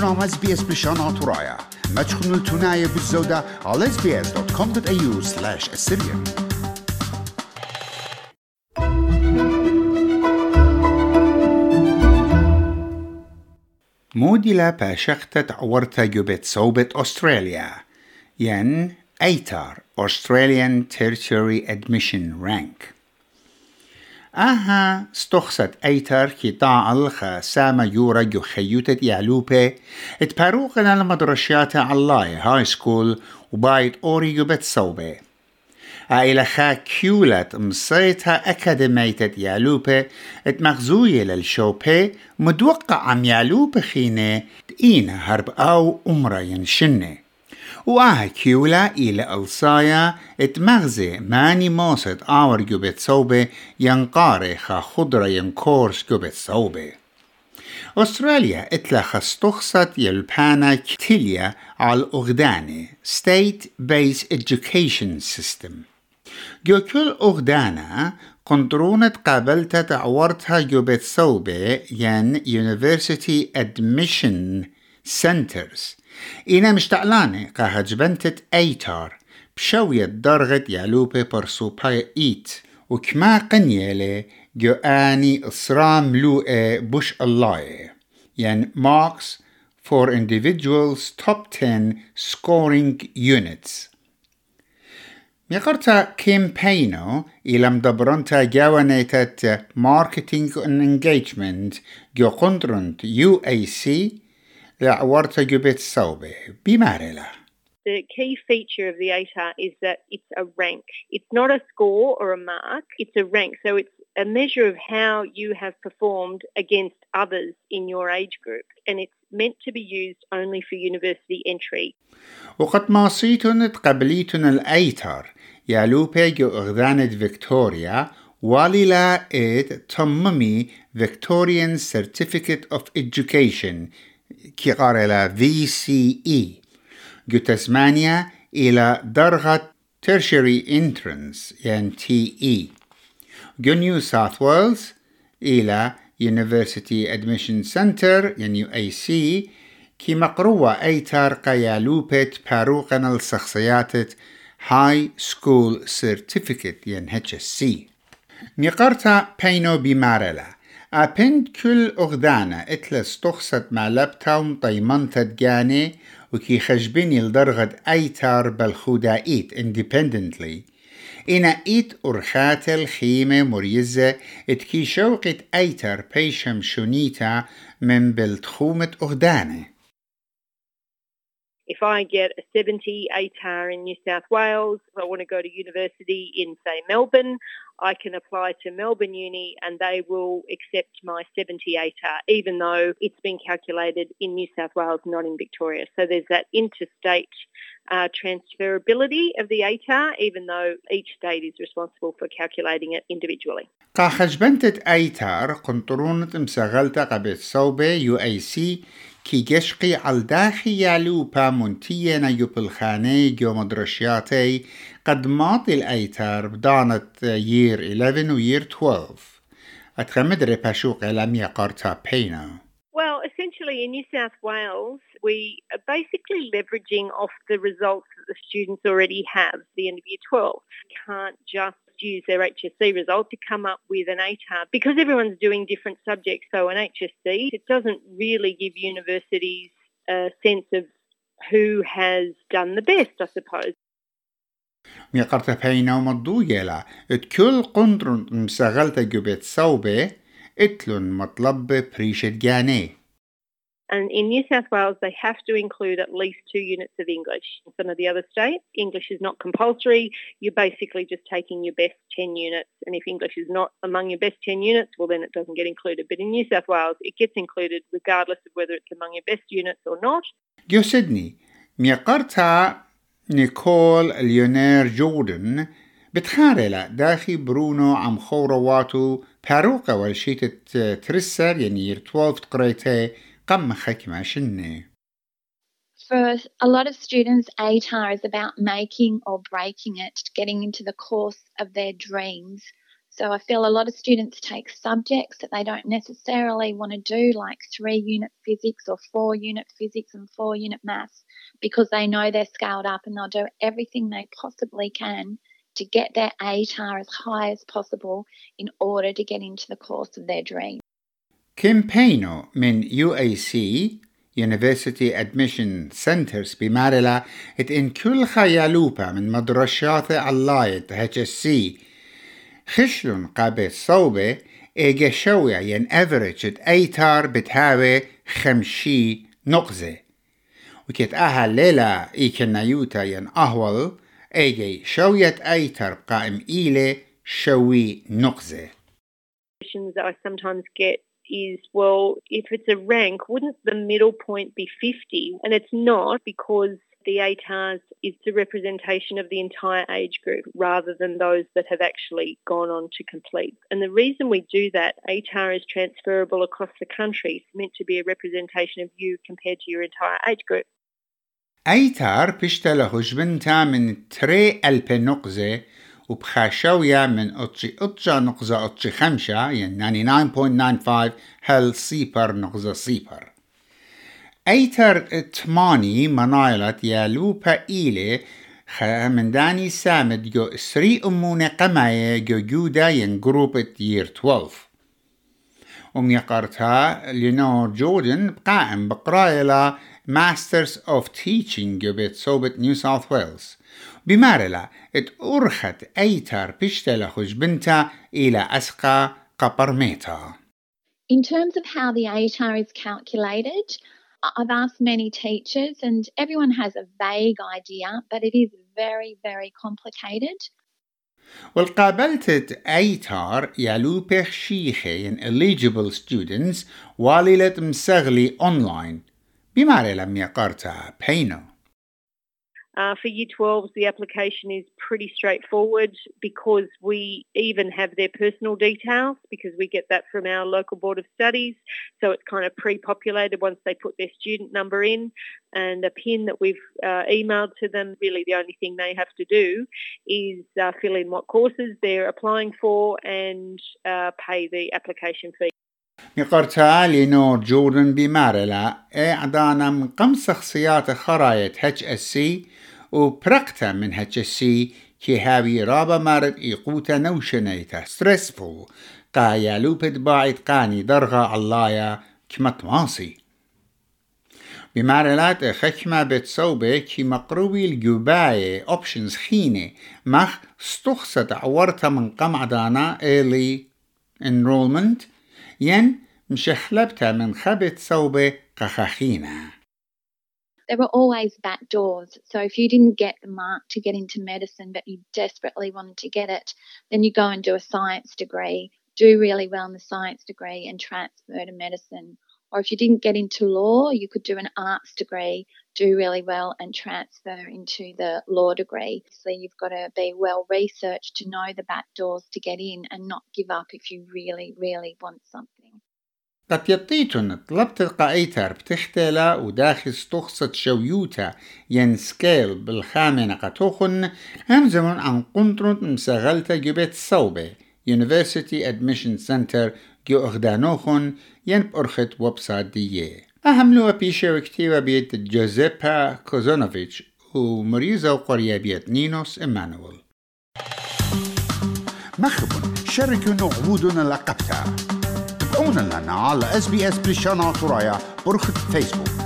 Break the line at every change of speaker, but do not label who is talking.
برنامج اس بي اس بلشان ترايا ما تشخنوا التناية بالزودة على sbs.com.au slash assyrian موديلا باشختة عورتا جوبت صوبت أستراليا ين أيتار Australian Tertiary Admission Rank أها استخصت أيتر كي الخا ساما يورا جو خيوتة يعلوبة اتباروغنا المدرشيات الله هاي سكول وبايت أوري يبت صوبة عائلة خا كيولت مصيتها أكاديمية يعلوبة اتمغزوية للشوبة مدوقع عم يعلوبة خينة تقينة هرب أو أمرا ينشنه كيولا إلى ألصايا اتمغزي ماني موسد آور جوبت صوبة ينقاري خا خضرة ينكورس جوبت صوبة. أستراليا إتلخ استخصت يلبانا كتليا على الأغداني State Based Education System. جو كل أغدانا قندرونة قابلت تعورتها جوبت صوبة ين University Admission Centers إنا مشتعلاني قاها جبنتت أيتار. بشوية درغة يالوبي برسوباي إيت. وكما قنيلي جو آني إصرام ملوئة بوش الله يعني marks for individuals top 10 scoring units ميقرتا كيمبينو إلى مدبرنتا جاوانيتت marketing and engagement جو قندرنت UAC
The key feature of the ATAR is that it's a rank. It's not a score or a mark, it's a rank. So it's a measure of how you have performed against others in your age group. And it's meant to be used only for university entry.
وقد ماصيتن تقبليتن الأيتر يا لوبيجو أغذانة فيكتوريا واللا إد تممي Victorian Certificate of Education كي إلى في سي إي جو تسمانيا إلى درجة tertiary entrance يعني تي إي جو نيو ساوث ويلز إلى University Admission Center يعني يو أي سي كي مقروة أي تارقة يالوبت باروقنا الشخصيات هاي سكول سيرتيفيكت يعني اتش اس سي نقرتا بينو بمارلا أبند كل أغدانا إتلا استخصت مع لبتاوم طيمنتا تجاني وكي خجبيني لدرغة أيتار بالخودا إيت independently. إنا إيت أرخات الخيمة مريزة إتكي شوقت أيتار بيشم شونيتا من بلتخومة أغدانة
If I get a 70 ATAR in New South Wales, I want to go to university in, say, Melbourne, I can apply to Melbourne Uni and they will accept my 70 ATAR, even though it's been calculated in New South Wales, not in Victoria. So there's that interstate uh, transferability of the ATAR, even though each state is responsible for calculating it individually.
قاخجبنتت أيتار قنطرونة مسغلتا قبل صوبة يو أي سي كي جشقي على داخي يعلو با منتينا يبلخاني جو مدرشياتي قد ماطي الأيتار بدانت يير 11 وير 12 أتخمد ريباشوق إلامية قارتا بينا
Well, essentially in New South Wales, we are basically leveraging off the results that the students already have the end of year 12. Can't just use their HSC result to come up with an ATAR. Because everyone's doing different subjects, so an HSC, it doesn't really give universities a sense of who has done the best, I suppose.
ميقرت بينا ومضو يلا اتكل قندرن مسغلت جبت صوبة اتلن مطلب بريشت جاني
And in New South Wales, they have to include at least two units of English. In some of the other states, English is not compulsory. You're basically just taking your best 10 units. And if English is not among your best 10 units, well, then it doesn't get included. But in New South Wales, it gets included regardless of whether it's among your best units or not.
جو سيدني ميقرتا نيكول ليونير جوردن بتخارلا داخي برونو عم خورواتو باروكا والشيت ترسر يعني ير 12 قريته for
a lot of students, ATAR is about making or breaking it, getting into the course of their dreams. So I feel a lot of students take subjects that they don't necessarily want to do, like three unit physics or four unit physics and four unit maths, because they know they're scaled up and they'll do everything they possibly can to get their ATAR as high as possible in order to get into the course of their dream.
Kim Payno من UAC University Admission Centers بمارلا ات ان كل خيالوبا من مدرشات اللايت HSC خشلون قابل صوبة ايجا شوية ين افريج ايتار بتهاوي خمشي نقزة وكت أها ليلة ايكن يوتا ين اهول ايجي شوية ايتار قائم ايلي شوي نقزة
that I sometimes get is well, if it's a rank, wouldn't the middle point be 50? And it's not because the ATARS is the representation of the entire age group rather than those that have actually gone on to complete. And the reason we do that, ATAR is transferable across the country. It's meant to be a representation of you compared to your entire age group.
ATAR بيشتغل جبنتا من تري ألف نقزة وبخاشوية من أطشي أطشا نقزة أطشي خمشة يعني 99.95 هل سيبر نقزة سيبر. أيتر تماني منايلت يالوبا إيلي من داني سامد جو سري أمونة قماية جو جودا ين جروب يير 12 ومن يقرتها لينور جوردن قائم بقراية Masters of Teaching جو بيت صوبة نيو ساوث ويلز بمارلا ات أرخت أيتر بيشتلخج بنتا إلى أسقى قبرميتا
In terms of how the ATAR is calculated, I've asked many teachers and everyone has a vague idea, but it is very, very complicated.
والقابلت أيتار يالو بخشيخين eligible students والي مسغلي online بمعنى لم يقرتها بينو
uh, for Year 12s, the application is pretty straightforward because we even have their personal details because we get that from our local Board of Studies. So it's kind of pre-populated once they put their student number in and a PIN that we've uh, emailed to them. Really the only thing they have to do is uh, fill in what courses they're applying for and uh, pay the application fee.
مقرتا لينور جوردن بمارلا اعدانا من قم شخصيات خرايط هتش اس سي وبرقتا من هتش اس سي كي هاوي رابا مارد إيقوتا نوشنيتا. ستريسفول قا يالوبت باعد قاني درغا علايا كمت ماصي بمارلات خشمة بتصوبة كي مقروبي الجوباية اوبشنز خينة. مخ استخصت عورتا من قمع دانا early enrollment. ين مشحلبتا من خبت صوبة قخخينة
There were always back doors. So if you didn't get the mark to get into medicine, but you desperately wanted to get it, then you go and do a science degree, do really well in the science degree, and transfer to medicine. Or if you didn't get into law, you could do an arts degree, do really well, and transfer into the law degree. So you've got to be well researched to know the back doors to get in and not give up if you really, really want something.
قد يطيتن طلبت القايتر بتختلا وداخل ستخصت شويوتا ين سكيل بالخامنة قطوخن همزمون عن قنطرت مسغلتا جبت صوبة University Admission Center جو اغدانوخن ين بأرخت وبسايت ديه أهم لو بيشة وكتيبة بيت جوزيبا كوزونوفيتش ومريزة وقرية بيت نينوس إمانويل
مخبن شاركوا نغودنا لقبتها تابعونا لنا على اس بي اس بريشانا ترايا برخة فيسبوك